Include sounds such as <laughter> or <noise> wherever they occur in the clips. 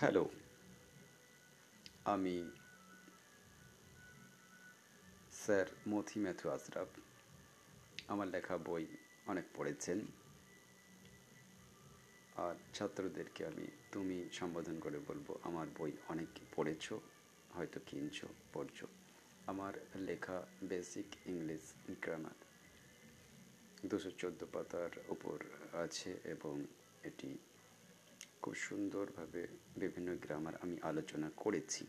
Hello, আমি sir মথি Matthew Ashraf আমার লেখা বই অনেক পড়েছেন। আর ছাত্রদেরকে আমি, তুমি সম্বোধন করে বলব, আমার বই অনেক পড়েছো, হয়তো কিনছো, পড়ছো। আমার লেখা বেসিক ইংলিশ গ্রামার। দুশো চোদ্দ পাতার উপর আছে এবং এটি খুব সুন্দরভাবে বিভিন্ন গ্রামার আমি আলোচনা করেছি।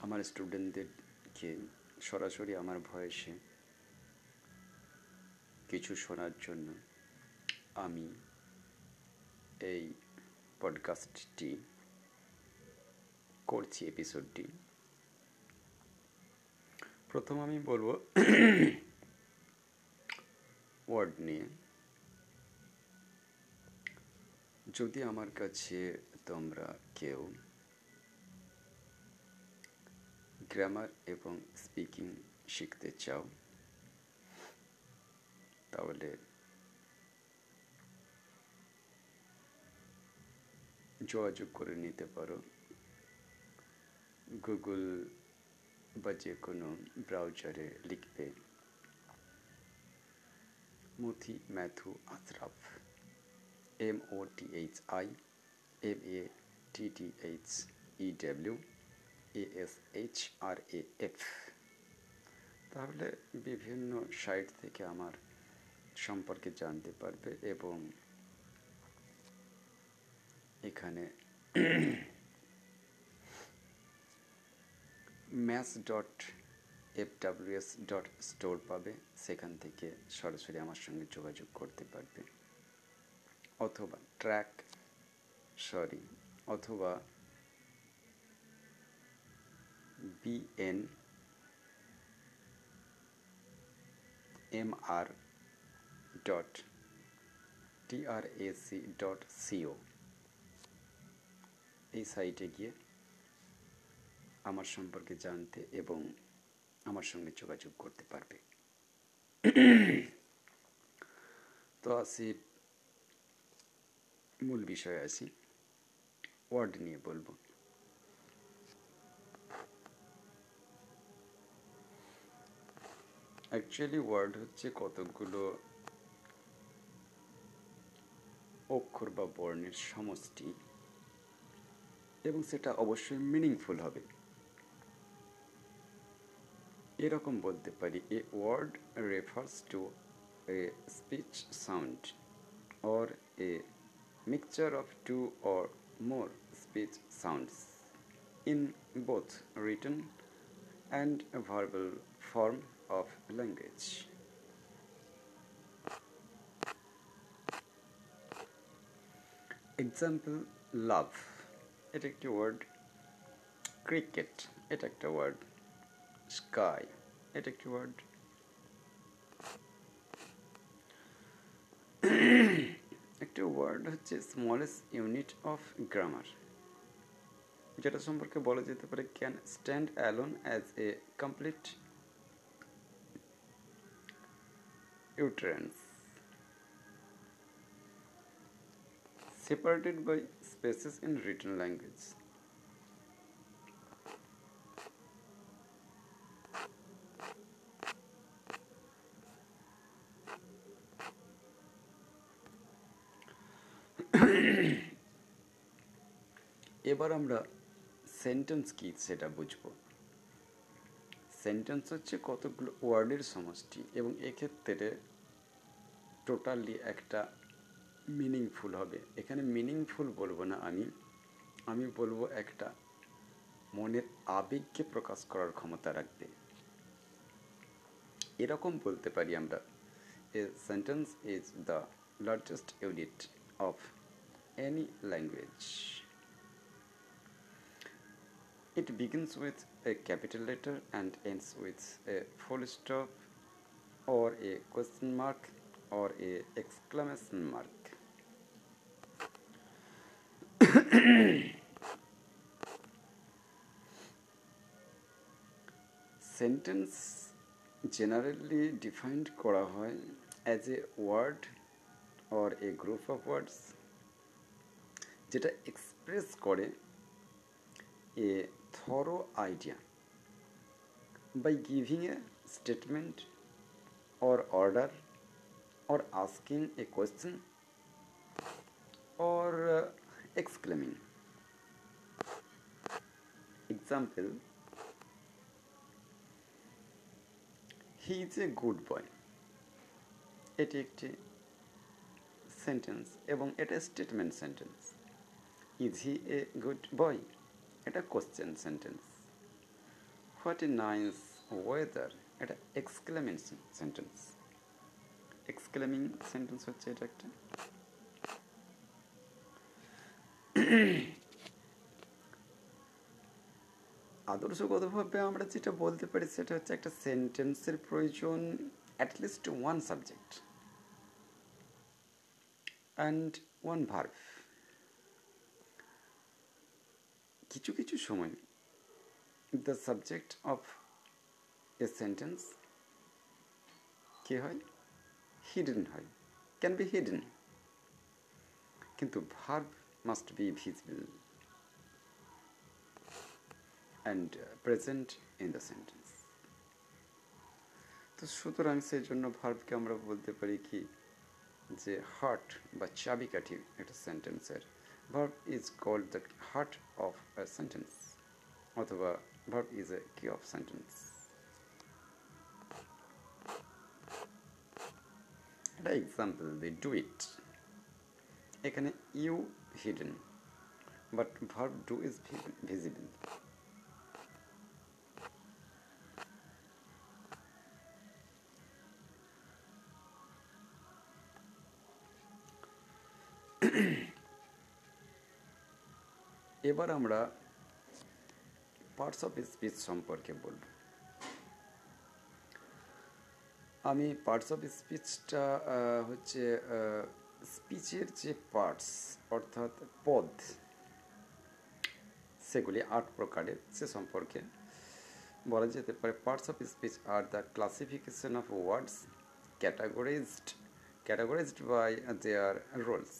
আমার স্টুডেন্টদেরকে সরাসরি আমার ভয়েসে কিছু শোনার জন্য আমি এই পডকাস্টটি করছি এপিসোডটি প্রথম আমি বলব <clears throat> ওয়ার্ড নিয়ে। যদি আমার কাছে তোমরা কেউ গ্রামার এবং স্পিকিং শিখতে চাও, তাহলে যোগাযোগ করে নিতে পারো। গুগল বা যে কোনো ব্রাউজারে লিখবে, Mathi Matthew Ashraf M O T H I M A T T H E W A S H R A F তাহলে বিভিন্ন সাইট থেকে আমার সম্পর্কে জানতে পারবে এবং এখানে maths dot F W S dot store পাবে। সেখান থেকে সরাসরি আমার সঙ্গে যোগাযোগ করতে পারবে। অথবা ট্র্যাক সরি অথবা B N M R dot T R A C dot C O এই সাইটে গিয়ে আমার সম্পর্কে জানতে এবং আমার সঙ্গে যোগাযোগ করতে পারবে। তো আসি মূল বিষয়ে আসি ওয়ার্ড নিয়ে বলব। অ্যাকচুয়ালি ওয়ার্ড হচ্ছে কতগুলো অক্ষর বা বর্ণের সমষ্টি এবং সেটা অবশ্যই মিনিংফুল হবে। এরকম বলতে পারি a word refers to a speech sound or a mixture of two or more speech sounds in both written and verbal form of language. Example love এটা একটি ওয়ার্ড ক্রিকেট এটা একটা ওয়ার্ড স্কাই এটা একটি ওয়ার্ড <clears throat> একটি word হচ্ছে smallest unit of grammar যেটা সম্পর্কে বলা যেতে পারে can stand alone as a complete utterance, separated by spaces in written language. এবার আমরা সেন্টেন্স কি সেটা বুঝব। সেন্টেন্স হচ্ছে কতগুলো ওয়ার্ডের সমষ্টি এবং এক্ষেত্রে টোটালি একটা মিনিংফুল হবে। এখানে মিনিংফুল বলব না আমি আমি বলব একটা মনের আবেগকে প্রকাশ করার ক্ষমতা রাখবে। এরকম বলতে পারি আমরা a sentence is the largest unit of any language It begins with a capital letter and ends with a full stop or a question mark or a exclamation mark. Sentence generally defined করা হয় as a word or a group of words যেটা express করে a Thorough idea by giving a statement or order or asking a question or uh, exclaiming. Example He is a good boy. এটি একটি sentence এবং এটা statement sentence is he a good boy এটা question sentence what a nice weather এটা exclaiming sentence exclaiming sentence হচ্ছে এটা একটা। আদর্শগতভাবে আমরা যেটা বলতে পারি সেটা হচ্ছে একটা সেন্টেন্সের প্রয়োজন at least one subject and one verb কিছু কিছু সময় the subject of a sentence কি হয়? হিডেন হয়। ক্যান বি হিডেন কিন্তু verb must be visible and present in the sentence তো সুতরাং সেই জন্য ভার্বকে আমরা বলতে পারি কি? যে হার্ট বা চাবিকাঠি একটা সেন্টেন্সের verb is called the heart of a sentence অথবা verb is a key of sentence একটা এক্সাম্পল দি ডু ইট এখানে you hidden but verb do is visible এবার আমরা পার্টস অফ স্পিচ সম্পর্কে বলব। আমি পার্টস অফ স্পিচটা হচ্ছে স্পিচের যে পার্টস অর্থাৎ পদ, সেগুলি আট প্রকারের, সে সম্পর্কে বলা যেতে পারে। Parts of speech are the classification of words categorized categorized by their roles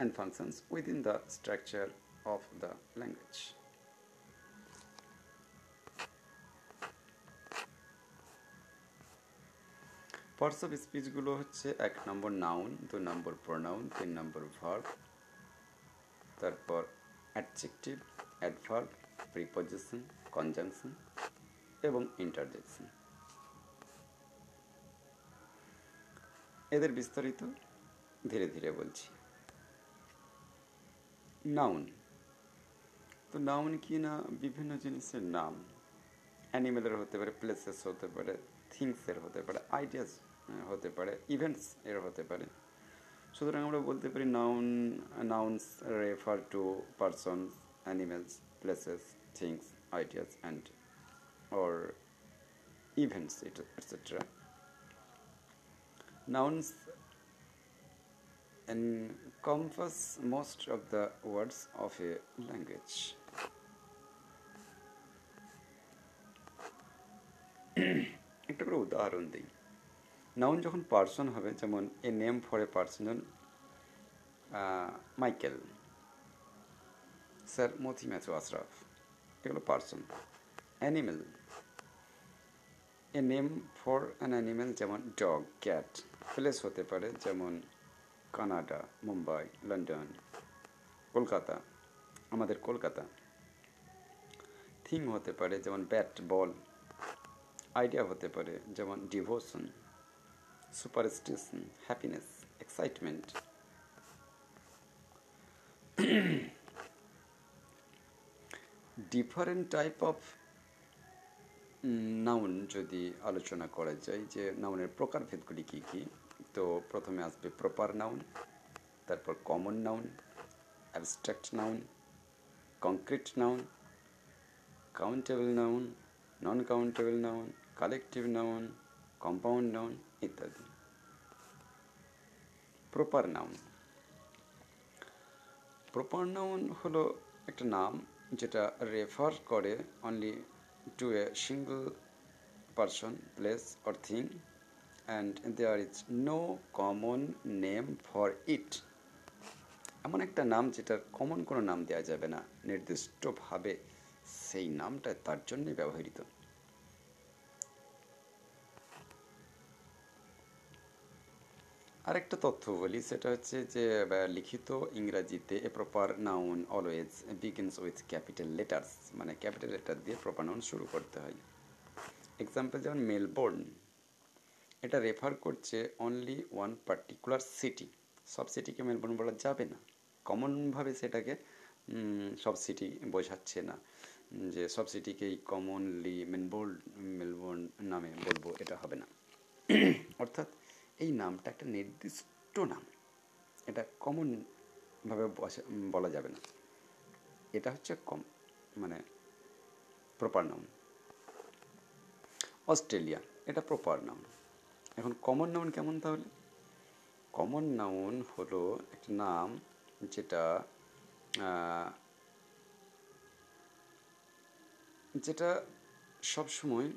and functions within the structure of the language. Parts of স্পিচগুলো হচ্ছে এক নম্বর নাউন দুই নম্বর প্রোনাউন তিন নম্বর ভার্ব তারপর অ্যাডজেক্টিভ অ্যাডভার্ব প্রিপোজিশন কনজাংশন এবং ইন্টারজেকশন এদের বিস্তারিত ধীরে ধীরে বলছি নাউন তো নাউন কি না বিভিন্ন জিনিসের নাম অ্যানিমেলের হতে পারে প্লেসেস হতে পারে থিংসের হতে পারে আইডিয়াস হতে পারে ইভেন্টস এর হতে পারে সুতরাং আমরা বলতে পারি noun nouns refer to persons animals places things ideas and or events etc nouns encompass most of the words of a language. উদাহরণ দিই। নাউন যখন পার্সন হবে, যেমন a name for a person Michael. Sir Mathi Matthew Ashraf এগুলো person animal a name for an animal যেমন dog cat place হতে পারে, যেমন কানাডা, মুম্বাই, লন্ডন, কলকাতা। আমাদের কলকাতা। থিং হতে পারে, যেমন ব্যাট বল আইডিয়া হতে পারে, যেমন devotion superstition happiness excitement different type of noun যদি আলোচনা করা যায়, যে নাউনের প্রকারভেদগুলি কী কী? তো প্রথমে আসবে প্রপার নাউন তারপর common noun abstract noun concrete noun countable noun non countable noun collective noun compound noun ইত্যাদি। প্রপার নাউন প্রপার নাউন হলো একটা নাম যেটা রেফার করে only to a single person, place or thing, and there is no common name for it. এমন একটা নাম যেটার কমন কোনো নাম দেওয়া যাবে না। নির্দিষ্টভাবে সেই নামটা তার জন্যই ব্যবহৃত। আরেকটা তথ্য বলি, সেটা হচ্ছে যে লিখিত ইংরাজিতে a proper noun always begins with capital letters মানে ক্যাপিটাল লেটার দিয়ে প্রপার নাউন শুরু করতে হয়। এক্সাম্পল যেমন মেলবোর্ন এটা রেফার করছে অনলি ওয়ান পার্টিকুলার সিটি সব সিটিকে মেলবোর্ন বলা যাবে না। কমনভাবে সেটাকে সব সিটি বোঝাচ্ছে না। যে সব সিটিকেই কমনলি মেলবোর্ন মেলবোর্ন নামে বলব, এটা হবে না। <clears throat> অর্থাৎ এই নামটা একটা নির্দিষ্ট নাম। এটা কমনভাবে বলা যাবে না। এটা হচ্ছে কম মানে প্রপার নাম অস্ট্রেলিয়া, এটা প্রপার নাম এখন কমন নাউন কেমন তাহলে? কমন নাউন হলো একটা নাম যেটা যেটা সবসময়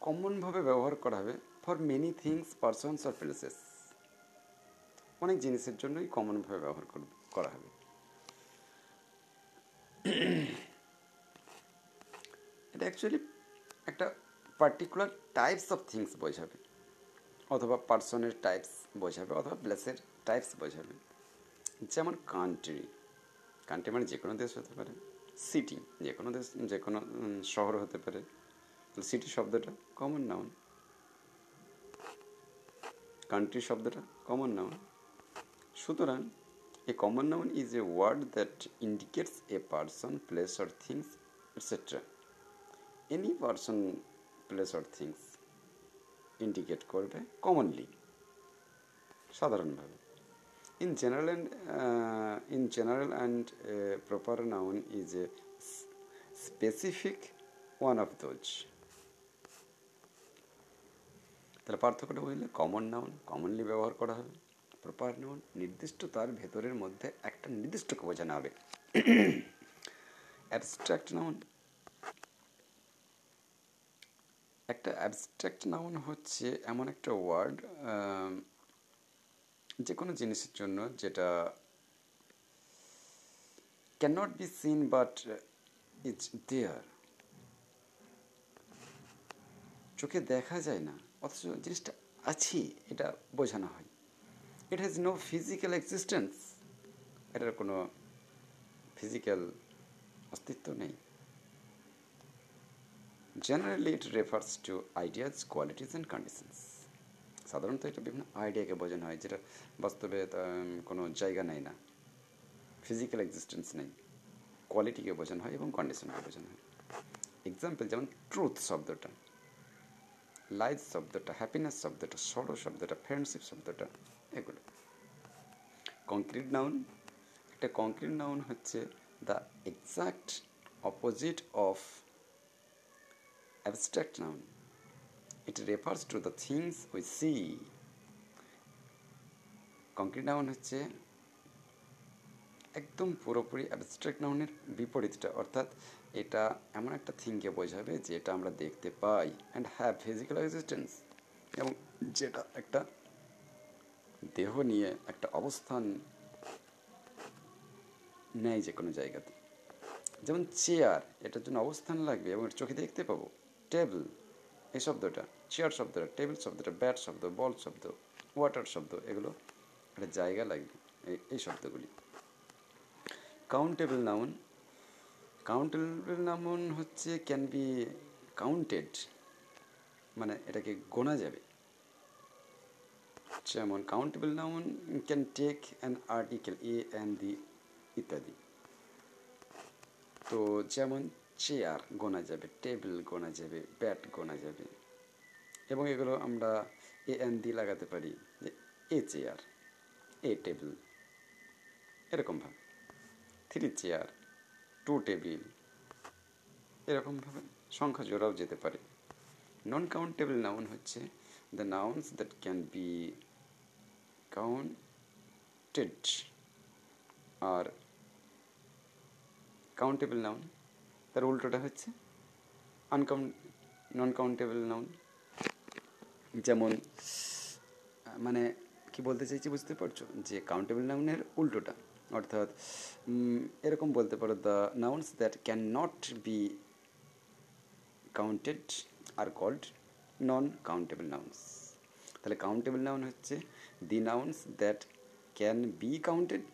কমনভাবে ব্যবহার করা হবে ফর মেনি থিংস পারসনস আর প্লেসেস অনেক জিনিসের জন্যই কমনভাবে ব্যবহার করা হবে। এটা অ্যাকচুয়ালি একটা পার্টিকুলার টাইপস অফ থিংস বোঝাবে। অথবা পার্সনের টাইপস বোঝাবে, অথবা প্লেসের টাইপস বোঝাবে। যেমন কান্ট্রি কান্ট্রি মানে যে কোনো দেশ হতে পারে। সিটি যে কোনো দেশ যে কোনো শহর হতে পারে। সিটি শব্দটা কমন নাউন কান্ট্রি শব্দটা কমন নাউন সুতরাং a common noun is a word that indicates a person place or things etcetera any person place or things indicate করবে কমনলি সাধারণভাবে. And uh, in general and uh, proper noun is a specific one of those. তাহলে পার্থক্যটা বুঝলে? Common noun commonly ব্যবহার করা হবে। Proper noun নির্দিষ্ট তার ভেতরের মধ্যে একটা নির্দিষ্টকে বোঝানো হবে। অ্যাবস্ট্রাক্ট নাউন একটা অ্যাবস্ট্রাক্ট নাউন হচ্ছে এমন একটা ওয়ার্ড যে কোনো জিনিসের জন্য যেটা can not be seen but it's there চোখে দেখা যায় না। অথচ জিনিসটা আছে, এটা বোঝানো হয়। It has no physical existence এটার কোনো ফিজিক্যাল অস্তিত্ব নেই। Generally it refers to ideas qualities and conditions সাধারণত এটা বিভিন্ন আইডিয়াকে বোঝানো হয়, যেটা বাস্তবে কোনো জায়গা নেয় না। ফিজিক্যাল এক্সিস্টেন্স নেই। কোয়ালিটিকে বোঝানো হয় এবং কন্ডিশনকে বোঝানো হয়। এক্সাম্পল যেমন ট্রুথ শব্দটা। লাইফ শব্দটা হ্যাপিনেস শব্দটা সরো শব্দটা ফ্রেন্ডশিপ শব্দটা এগুলো। কংক্রিট নাউন একটা কংক্রিট নাউন হচ্ছে the exact opposite of abstract noun it refers to the things we see concrete noun হচ্ছে একদম পুরোপুরি অ্যাবস্ট্রাক্ট নাউনের বিপরীতটা, অর্থাৎ এটা এমন একটা থিংকে বোঝাবে যেটা আমরা দেখতে পাই অ্যান্ড হ্যাভ ফিজিক্যাল এক্সিস্টেন্স এবং যেটা একটা দেহ নিয়ে একটা অবস্থান নেয় যে কোনো জায়গাতে। যেমন চেয়ার এটার জন্য অবস্থান লাগবে এবং চোখে দেখতে পাবো। টেবিল এই শব্দটা চেয়ার শব্দটা টেবিল শব্দটা ব্যাট শব্দ বল শব্দ ওয়াটার শব্দ, এগুলো একটা জায়গা লাগবে এই শব্দগুলি। কাউন্টেবল নাউন কাউন্টেবল নাউন হচ্ছে ক্যান বি কাউন্টেড মানে এটাকে গোনা যাবে। যেমন countable noun can take an article a and the ইত্যাদি। তো যেমন চেয়ার গোনা যাবে টেবিল গোনা যাবে ব্যাট গোনা যাবে। এবং এগুলো আমরা এ এন দি লাগাতে পারি, যে এ চেয়ার এ টেবিল এরকমভাবে। থ্রি চেয়ার টু টেবিল এরকমভাবে সংখ্যা জোড়াও যেতে পারে। নন কাউন্টেবল নাউন হচ্ছে the nouns that can be counted are countable noun তার উল্টোটা হচ্ছে আনকাউন্ট নন কাউন্টেবল নাউন যেমন মানে কি বলতে চাইছি বুঝতে পারছ? যে কাউন্টেবল নাউনের উল্টোটা। অর্থাৎ এরকম বলতে পারো the nouns that can not be counted R called non countable nouns তাহলে কাউন্টেবল নাউন হচ্ছে the nouns that can be counted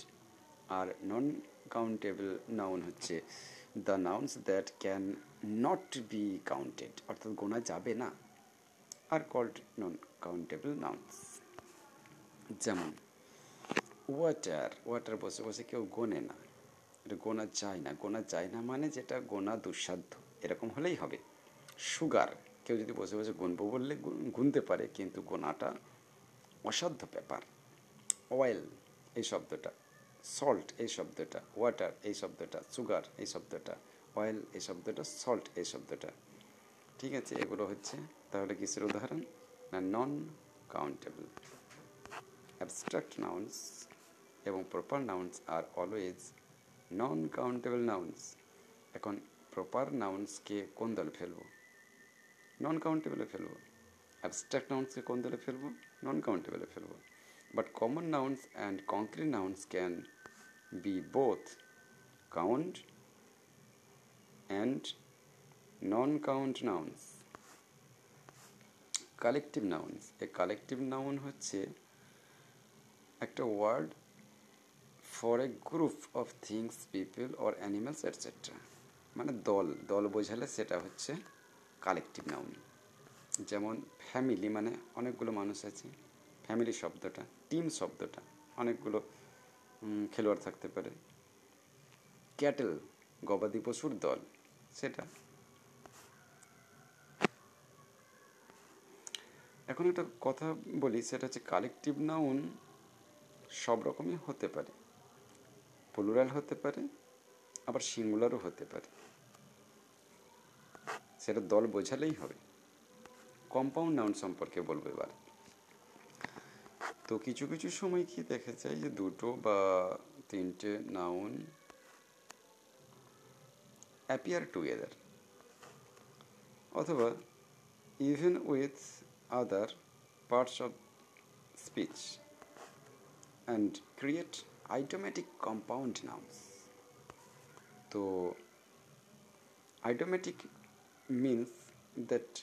R non countable noun হচ্ছে the nouns that can not be counted অর্থাৎ গোনা যাবে না আর called non countable nouns যেমন water water বসে বসে কেউ গোনে না। এটা গোনা যায় না। গোনা যায় না মানে যেটা গোনা দুঃসাধ্য, এরকম হলেই হবে। সুগার কেউ যদি বসে বসে গুনবো বললে গুনতে পারে, কিন্তু গোনাটা অসাধ্য ব্যাপার। অয়েল এই শব্দটা। সল্ট এই শব্দটা। ওয়াটার এই শব্দটা। সুগার এই শব্দটা। অয়েল এই শব্দটা। সল্ট এই শব্দটা। ঠিক আছে, এগুলো হচ্ছে, তাহলে কিসের উদাহরণ? না নন কাউন্টেবল অ্যাবস্ট্রাক্ট নাউন্স এবং proper nouns are always non countable nouns এখন প্রপার নাউন্সকে কোন দলে ফেলব? নন কাউন্টেবলে ফেলব। অ্যাবস্ট্রাক্ট নাউন্সকে কোন দলে ফেলব? নন কাউন্টেবলে ফেলব। But common nouns and concrete nouns can be both count and non count nouns collective nouns a collective noun হচ্ছে একটা word for a group of things people or animals etcetera মানে দল দল বোঝালে সেটা হচ্ছে কালেকটিভ নাউন যেমন family মানে অনেকগুলো মানুষ আছে ফ্যামিলি শব্দটা টিম শব্দটা, অনেকগুলো খেলোয়াড় থাকতে পারে। ক্যাটেল গবাদি পশুর দল, সেটা। এখন একটা কথা বলি, সেটা হচ্ছে কালেকটিভ নাউন সব রকমই হতে পারে। প্লুরাল হতে পারে, আবার সিঙ্গুলারও হতে পারে। সেটা দল বোঝালেই হবে। কম্পাউন্ড নাউন সম্পর্কে বলব এবার। তো কিছু কিছু সময় কি দেখা যায় যে দুটো বা তিনটে নাউন অ্যাপিয়ার টুগেদার অথবা even with other parts of speech and create idiomatic compound nouns তো idiomatic means that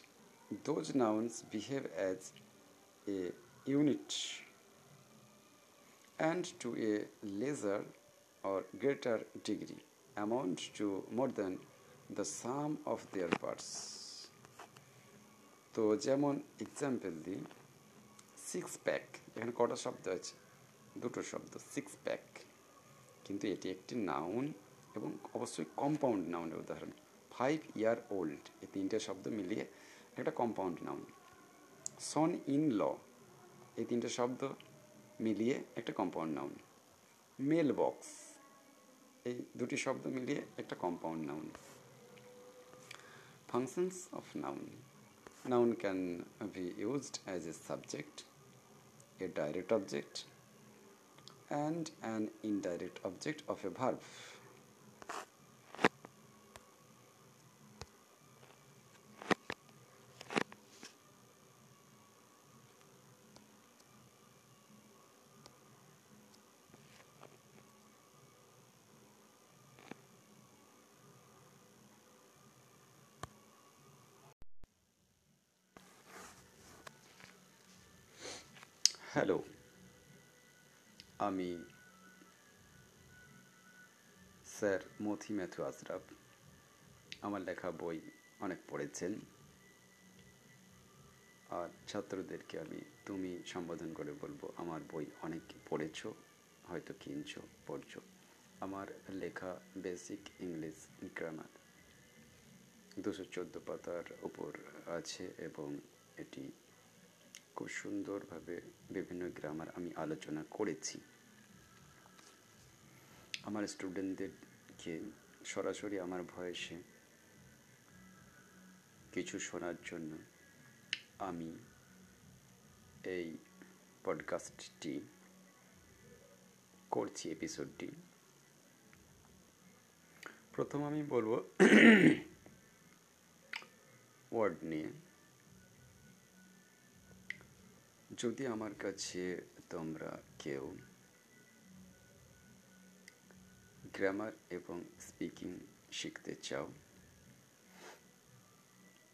those nouns behave as a unit and to a lesser or greater degree amount to more than the sum of their parts তো যেমন example দিই six pack এখানে কটা শব্দ আছে দুটো শব্দ সিক্স প্যাক কিন্তু এটি একটি নাউন এবং অবশ্যই কম্পাউন্ড নাউনের উদাহরণ। ফাইভ ইয়ার ওল্ড এই তিনটে শব্দ মিলিয়ে একটা compound noun son in law এই তিনটে শব্দ মিলিয়ে একটা কম্পাউন্ড নাউন মেল বক্স এই দুটি শব্দ মিলিয়ে একটা compound noun functions of noun noun can be used as a subject a direct object and an indirect object of a verb. Hello. আমি স্যার মথি ম্যাথু আশরাফ আমার লেখা বই অনেক পড়েছেন। আর ছাত্রদেরকে আমি তুমি সম্বোধন করে বলব, আমার বই অনেক পড়েছো, হয়তো কিনছো, পড়ছো। আমার লেখা বেসিক ইংলিশ গ্রামার। দুশো চোদ্দ পাতার উপর আছে এবং এটি খুব সুন্দরভাবে বিভিন্ন গ্রামার আমি আলোচনা করেছি। আমার স্টুডেন্টদেরকে সরাসরি আমার ভয়েসে কিছু শোনার জন্য আমি এই পডকাস্টটি করছি এপিসোডটি প্রথম আমি বলব <clears throat> ওয়ার্ড নিয়ে। যদি আমার কাছে তোমরা কেউ গ্রামার এবং স্পিকিং শিখতে চাও,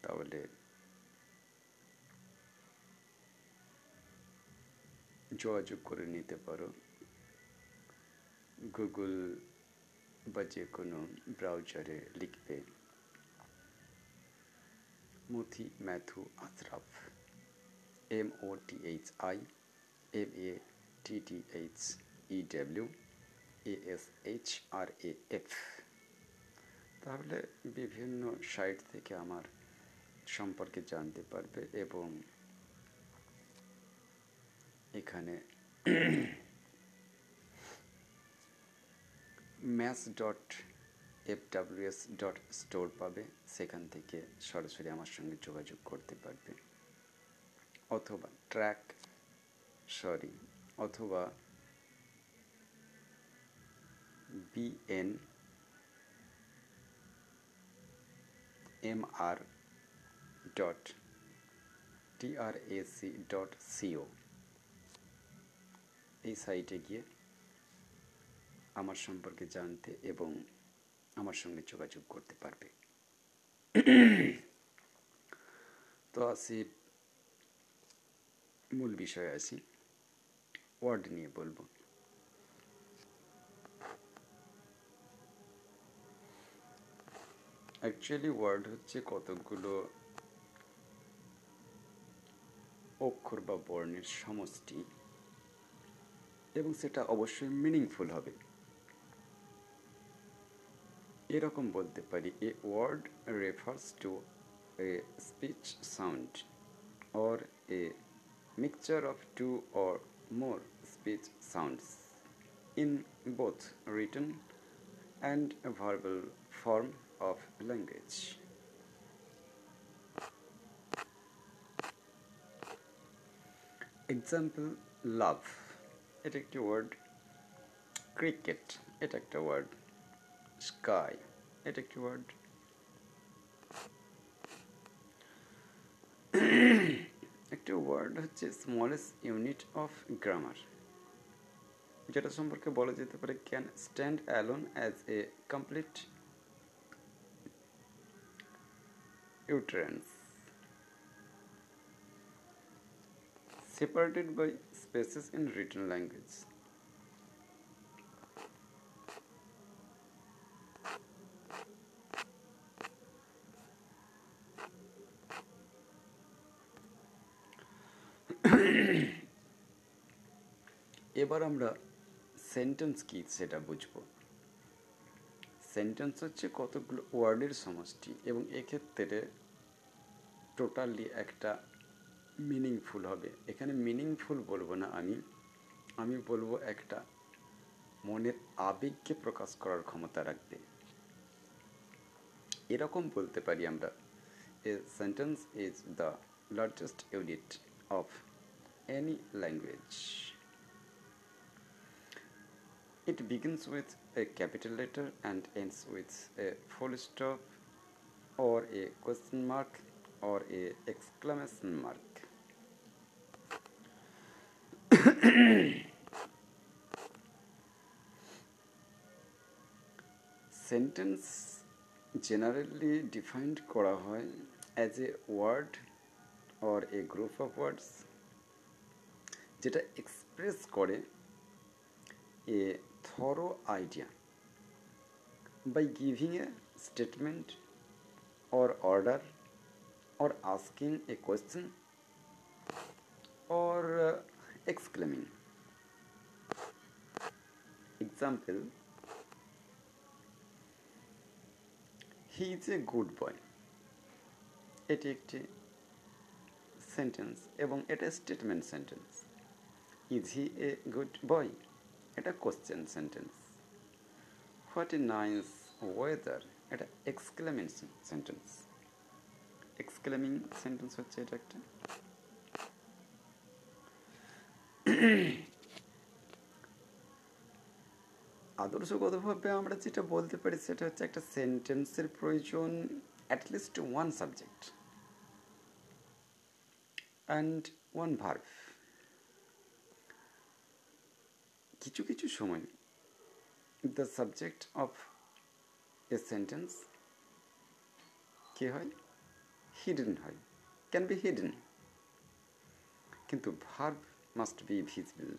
তাহলে যোগাযোগ করে নিতে পারো। গুগল বা যে কোনো ব্রাউজারে লিখবে, Mothi Matthew Ashraf M O T H I M A T T H E W A S H R A F তাহলে বিভিন্ন সাইট থেকে আমার সম্পর্কে জানতে পারবে এবং এখানে maths dot F W S dot store পাবে। সেখান থেকে সরাসরি আমার সঙ্গে যোগাযোগ করতে পারবে। অথবা ট্র্যাক সরি অথবা B N M R dot T R A C dot C O এই সাইটে গিয়ে আমার সম্পর্কে জানতে এবং আমার সঙ্গে যোগাযোগ করতে পারবে। তো আসি মূল বিষয়ে আসি ওয়ার্ড নিয়ে বলব। অ্যাকচুয়ালি ওয়ার্ড হচ্ছে কতকগুলো অক্ষর বা বর্ণের সমষ্টি এবং সেটা অবশ্যই মিনিংফুল হবে। এরকম বলতে পারি a word refers to a speech sound or a mixture of two or more speech sounds in both written and verbal form of language. Example love এটা একটি ওয়ার্ড ক্রিকেট এটা একটা ওয়ার্ড স্কাই এটা একটি ওয়ার্ড একটি word হচ্ছে smallest unit of grammar যেটা সম্পর্কে বলা যেতে পারে can stand alone as a complete utterance separated by spaces in written language. এবার আমরা সেন্টেন্স কি সেটা বুঝব। সেন্টেন্স হচ্ছে কতগুলো ওয়ার্ডের সমষ্টি এবং এক্ষেত্রে টোটালি একটা মিনিংফুল হবে। এখানে মিনিংফুল বলব না আমি আমি বলব একটা মনের আবেগকে প্রকাশ করার ক্ষমতা রাখবে এরকম বলতে পারি আমরা a sentence is the largest unit of any language It begins with a capital letter and ends with a full stop or a question mark or a exclamation mark. Sentence generally defined করা হয় as a word or a group of words যেটা express করে a thorough idea by giving a statement or order or asking a question or uh, exclaiming. Example He is a good boy. এটি একটি sentence এবং এটা statement sentence is he a good boy এটা question sentence a nice weather এটা exclamation sentence exclaiming sentence হচ্ছে এটা একটা। আদর্শগতভাবে আমরা যেটা বলতে পারি সেটা হচ্ছে একটা সেন্টেন্সের প্রয়োজন at least one subject and one verb কিছু কিছু সময় the subject of a sentence কি হয়? হিডেন হয়। ক্যান বি হিডেন কিন্তু verb must be visible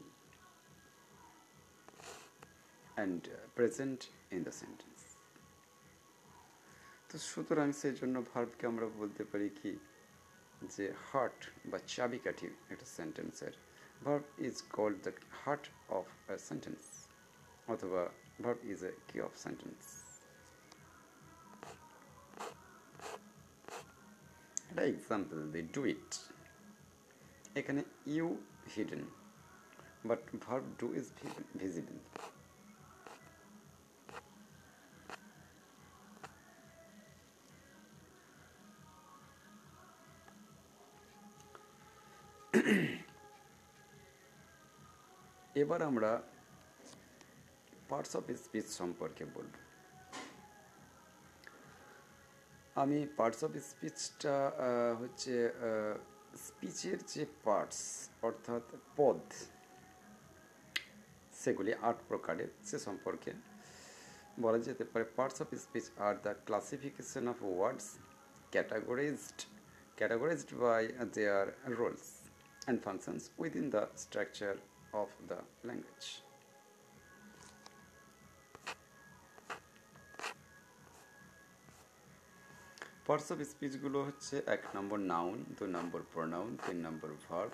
and present in the sentence তো সুতরাং সেই জন্য ভার্বকে আমরা বলতে পারি কি? যে হার্ট বা চাবিকাঠি একটা সেন্টেন্সের verb is called the heart of a sentence অথবা verb is a key of sentence একটা এক্সাম্পল দি ডু ইট এখানে you hidden but verb do is visible এবার আমরা পার্টস অফ স্পিচ সম্পর্কে বলব। আমি পার্টস অফ স্পিচটা হচ্ছে স্পিচের যে পার্টস অর্থাৎ পদ, সেগুলি আট প্রকারের, সে সম্পর্কে বলা যেতে পারে। Parts of speech are the classification of words categorized categorized by their roles and functions within the structure of the language. Parts of স্পিচগুলো হচ্ছে এক নম্বর নাউন দুই নম্বর প্রোনাউন তিন নম্বর ভার্ব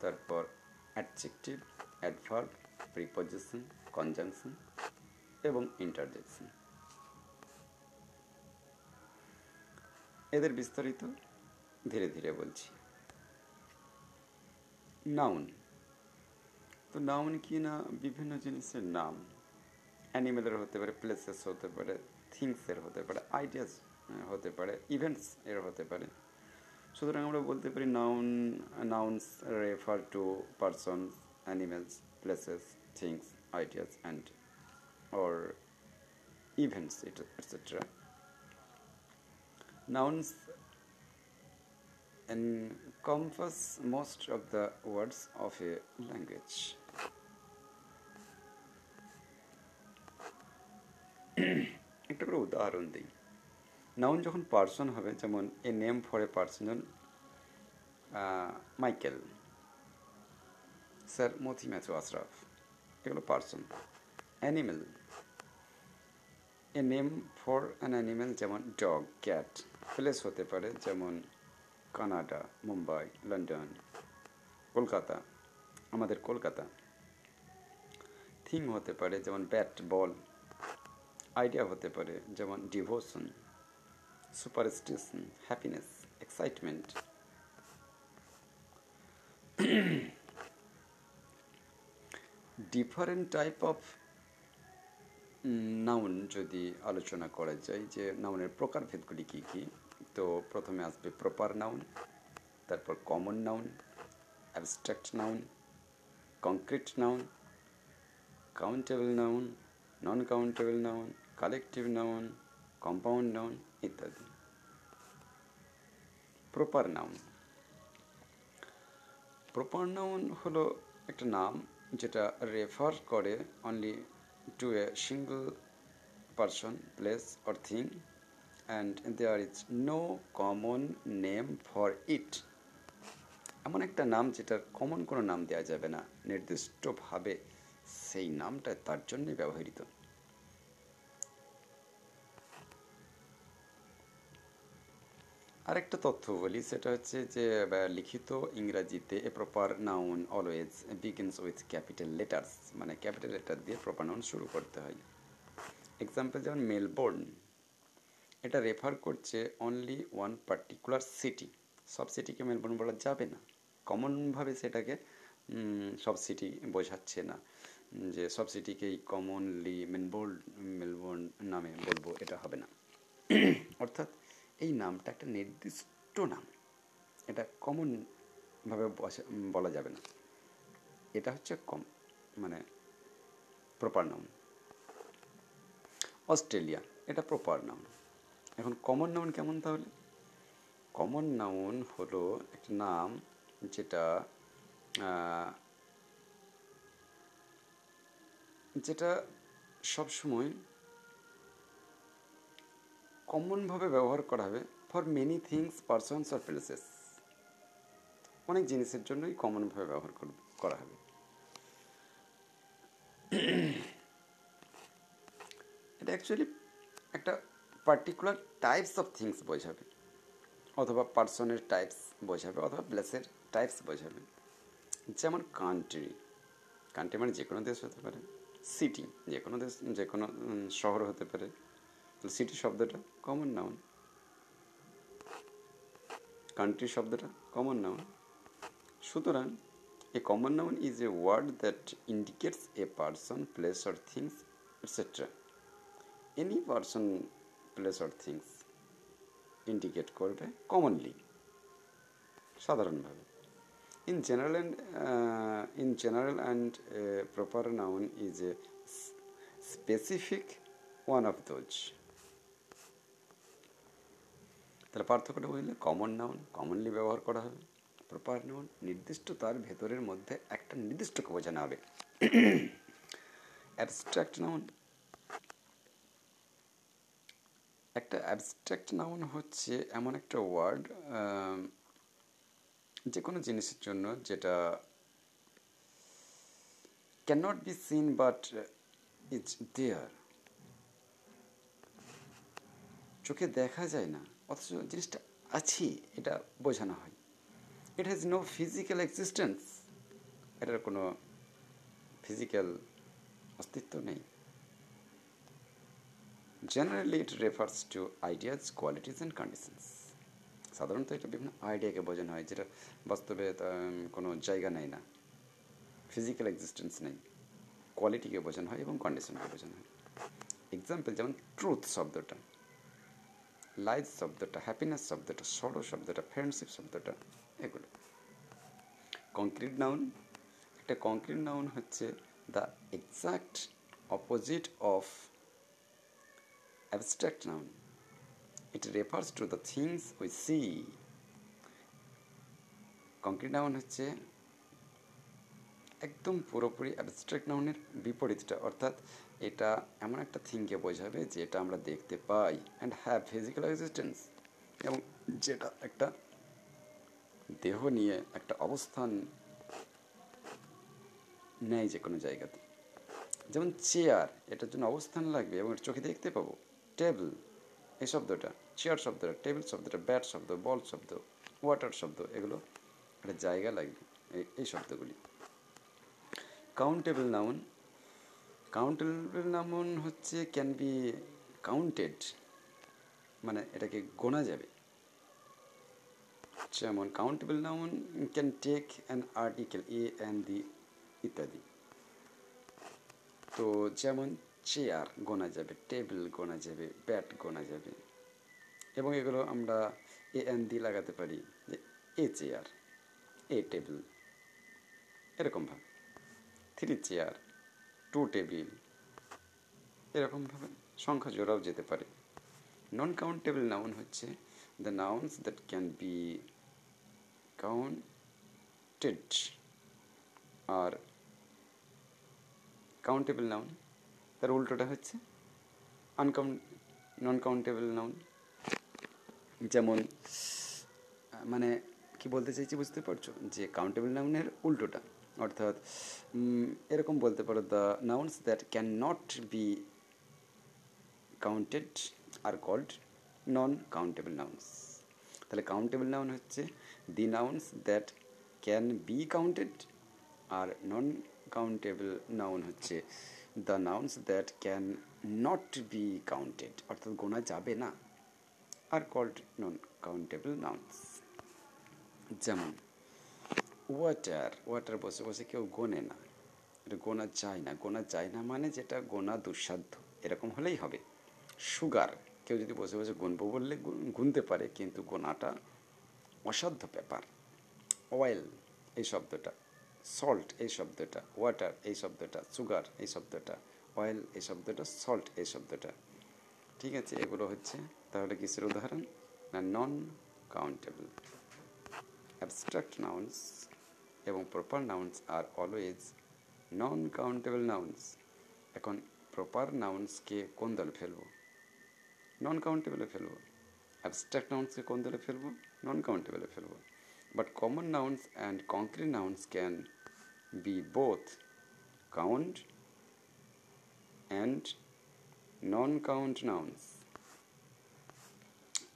তারপর অ্যাডজেক্টিভ অ্যাডভার্ব প্রিপোজিশন কনজাংশন এবং ইন্টারজেকশন এদের বিস্তারিত ধীরে ধীরে বলছি। নাউন তো নাউন কি না বিভিন্ন জিনিসের নাম অ্যানিমেলের হতে পারে প্লেসেস হতে পারে থিংসের হতে পারে আইডিয়াস হতে পারে ইভেন্টস এর হতে পারে সুতরাং আমরা বলতে পারি noun nouns refer to persons animals places things ideas and or events etc nouns encompass most of the words of a language. একটা করে উদাহরণ দিই। নাউন যখন পার্সন হবে, যেমন a name for a person যেমন Michael sir Mothi Matthew Ashraf, এগুলো person animal a name for an animal যেমন ডগ ক্যাট প্লেস হতে পারে, যেমন কানাডা, মুম্বাই, লন্ডন, কলকাতা, আমাদের কলকাতা। থিং হতে পারে, যেমন ব্যাট বল আইডিয়া হতে পারে, যেমন devotion superstition happiness excitement different type of noun যদি আলোচনা করা যায়, যে নাউনের প্রকারভেদগুলি কী কী? তো প্রথমে আসবে প্রপার নাউন তারপর common noun abstract noun concrete noun countable noun non countable noun collective noun compound noun ইত্যাদি প্রপার নাউন প্রপার নাউন হলো একটা নাম যেটা রেফার করে only to a single person, place, or thing, and there is no common name for it. এমন একটা নাম যেটার কমন কোনো নাম দেওয়া যাবে না নির্দিষ্টভাবে সেই নামটা তার জন্যই ব্যবহৃত। আরেকটা তথ্য বলি, সেটা হচ্ছে যে লিখিত ইংরাজিতে a proper noun always begins with capital letters মানে ক্যাপিটাল লেটার দিয়ে প্রপার নাউন শুরু করতে হয়। এক্সাম্পল যেমন মেলবোর্ন এটা রেফার করছে অনলি ওয়ান পার্টিকুলার সিটি সব সিটিকে মেলবোর্ন বলা যাবে না। কমনভাবে সেটাকে সব সিটি বোঝাচ্ছে না যে সব সিটিকেই কমনলি মেলবোর্ন মেলবোর্ন নামে বলব, এটা হবে না। <clears throat> অর্থাৎ এই নামটা একটা নির্দিষ্ট নাম। এটা কমনভাবে বলা যাবে না। এটা হচ্ছে কম মানে প্রপার নাউন অস্ট্রেলিয়া, এটা প্রপার নাউন এখন কমন নাউন কেমন তাহলে? কমন নাউন হলো একটা নাম যেটা যেটা সবসময় কমনভাবে ব্যবহার করা হবে ফর মেনি থিংস পারসনস আর প্লেসেস অনেক জিনিসের জন্যই কমনভাবে ব্যবহার করা হবে। এটা অ্যাকচুয়ালি একটা পার্টিকুলার টাইপস অফ থিংস বোঝাবে। অথবা পার্সনের টাইপস বোঝাবে, অথবা প্লেসের টাইপস বোঝাবে। যেমন কান্ট্রি কান্ট্রি মানে যে কোনো দেশ হতে পারে। সিটি যে কোনো দেশ যে কোনো শহর হতে পারে। সিটি শব্দটা কমন নাউন কান্ট্রি শব্দটা কমন নাউন সুতরাং a common noun is a word that indicates a person place or things etcetera any person place or things indicate করবে কমনলি সাধারণভাবে. In general and in general and proper noun is a specific one of those. তাহলে পার্থক্যটা বুঝলে? Common noun commonly ব্যবহার করা হবে। Proper noun নির্দিষ্ট তার ভেতরের মধ্যে একটা নির্দিষ্টকে বোঝানো হবে। অ্যাবস্ট্রাক্ট নাউন একটা অ্যাবস্ট্রাক্ট নাউন হচ্ছে এমন একটা ওয়ার্ড যে কোনো জিনিসের জন্য যেটা cannot be seen but it's there চোখে দেখা যায় না। অথচ জিনিসটা আছে, এটা বোঝানো হয়। It has no physical existence এটার কোনো ফিজিক্যাল অস্তিত্ব নেই। Generally it refers to ideas qualities and conditions সাধারণত এটা বিভিন্ন আইডিয়াকে বোঝানো হয়, যেটা বাস্তবে কোনো জায়গা নেয় না। ফিজিক্যাল এক্সিস্টেন্স নেই। কোয়ালিটিকে বোঝানো হয় এবং কন্ডিশনকে বোঝানো হয়। এক্সাম্পল যেমন ট্রুথ শব্দটা। লাইফ শব্দটা হ্যাপিনেস শব্দটা সরো শব্দটা ফ্রেন্ডশিপ শব্দটা এগুলো কংক্রিট নাউন একটা কংক্রিট নাউন হচ্ছে the exact opposite of abstract noun. It refers to the things we see. Concrete noun হচ্ছে একদম পুরোপুরি অ্যাবস্ট্রাক্ট নাউনের বিপরীতটা, অর্থাৎ এটা এমন একটা থিংকে বোঝাবে যেটা আমরা দেখতে পাই অ্যান্ড হ্যাভ ফিজিক্যাল এক্সিস্টেন্স এবং যেটা একটা দেহ নিয়ে একটা অবস্থান নেয় যে কোনো জায়গাতে। যেমন চেয়ার এটার জন্য অবস্থান লাগবে এবং চোখে দেখতে পাবো। টেবিল এই শব্দটা চেয়ার শব্দটা টেবিল শব্দটা ব্যাট শব্দ বল শব্দ ওয়াটার শব্দ, এগুলো একটা জায়গা লাগবে এই শব্দগুলি। কাউন্টেবল নাউন কাউন্টেবল নাউন হচ্ছে ক্যান বি কাউন্টেড মানে এটাকে গোনা যাবে। যেমন countable noun can take an article a and the ইত্যাদি। তো যেমন চেয়ার গোনা যাবে টেবিল গোনা যাবে ব্যাট গোনা যাবে। এবং এগুলো আমরা এ এন দি লাগাতে পারি, যে এ চেয়ার এ টেবিল এরকমভাবে থ্রি চেয়ার টু টেবিল এরকমভাবে সংখ্যা জোড়াও যেতে পারে। নন কাউন্টেবল নাউন হচ্ছে the nouns that can be counted R countable noun তার উল্টোটা হচ্ছে আনকাউন্ট নন কাউন্টেবল নাউন যেমন মানে কি বলতে চাইছি বুঝতে পারছ? যে কাউন্টেবল নাউনের উল্টোটা। অর্থাৎ এরকম বলতে পারো the nouns that can not be counted R called non countable nouns তাহলে কাউন্টেবল নাউন হচ্ছে the nouns that can be counted R non countable noun হচ্ছে the nouns that can not be counted অর্থাৎ গোনা যাবে না আর called non countable nouns যেমন water water বসে বসে কেউ গোনে না। এটা গোনা যায় না। গোনা যায় না মানে যেটা গোনা দুঃসাধ্য, এরকম হলেই হবে। সুগার কেউ যদি বসে বসে গুনবো বললে গুনতে পারে, কিন্তু গোনাটা অসাধ্য ব্যাপার। অয়েল এই শব্দটা। সল্ট এই শব্দটা। ওয়াটার এই শব্দটা। সুগার এই শব্দটা। অয়েল এই শব্দটা। সল্ট এই শব্দটা। ঠিক আছে, এগুলো হচ্ছে তাহলে কিসের উদাহরণ? না নন কাউন্টেবল অ্যাবস্ট্রাক্ট নাউন্স এবং proper nouns are always non countable nouns এখন প্রপার নাউন্সকে কোন দলে ফেলব? নন কাউন্টেবলে ফেলব। অ্যাবস্ট্রাক্ট নাউন্সকে কোন দলে ফেলব? নন কাউন্টেবলে ফেলব। But common nouns and concrete nouns can be both count and non count nouns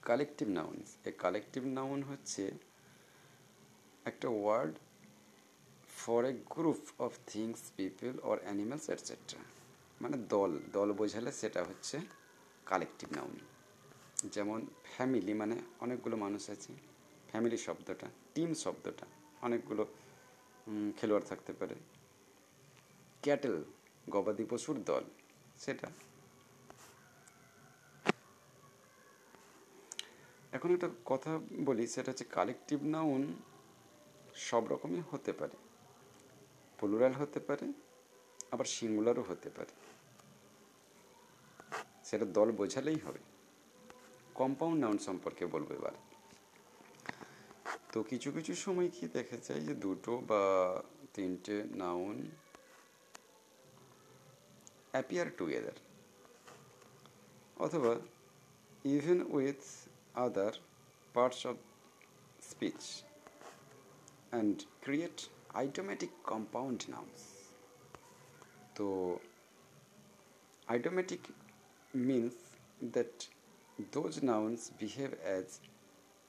collective nouns a collective noun হচ্ছে একটা word for a group of things people or animals etcetera মানে দল দল বোঝালে সেটা হচ্ছে কালেকটিভ নাউন যেমন family মানে অনেকগুলো মানুষ আছে ফ্যামিলি শব্দটা টিম শব্দটা, অনেকগুলো খেলোয়াড় থাকতে পারে। ক্যাটেল গবাদি পশুর দল, সেটা। এখন একটা কথা বলি, সেটা হচ্ছে কালেকটিভ নাউন সব রকমই হতে পারে। প্লুরাল হতে পারে, আবার সিঙ্গুলারও হতে পারে। সেটা দল বোঝালেই হবে। কম্পাউন্ড নাউন সম্পর্কে বলব এবার। তো কিছু কিছু সময় কি দেখা যায় যে দুটো বা তিনটে নাউন অ্যাপিয়ার টুগেদার অথবা even with other parts of speech and create idiomatic compound nouns তো idiomatic means that those nouns behave as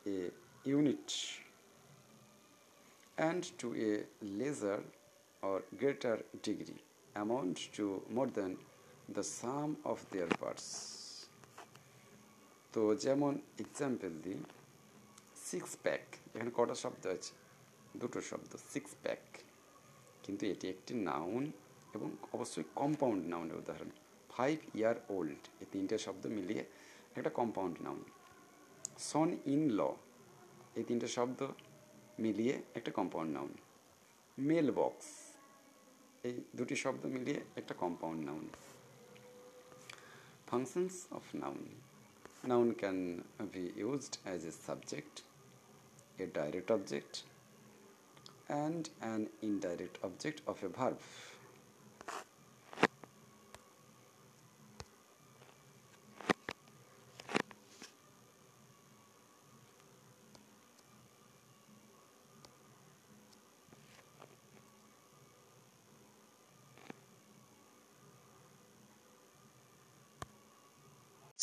a unit and to a lesser or greater degree amount to more than the sum of their parts তো যেমন example দিই six pack এখানে কটা শব্দ আছে? দুটো শব্দ সিক্স প্যাক কিন্তু এটি একটি নাউন এবং অবশ্যই কম্পাউন্ড নাউনের উদাহরণ। ফাইভ ইয়ার ওল্ড এই তিনটে শব্দ মিলিয়ে একটা compound noun son in law এই তিনটে শব্দ মিলিয়ে একটা কম্পাউন্ড নাউন মেল বক্স এই দুটি শব্দ মিলিয়ে একটা compound noun functions of noun noun can be used as a subject a direct object and an indirect object of a verb.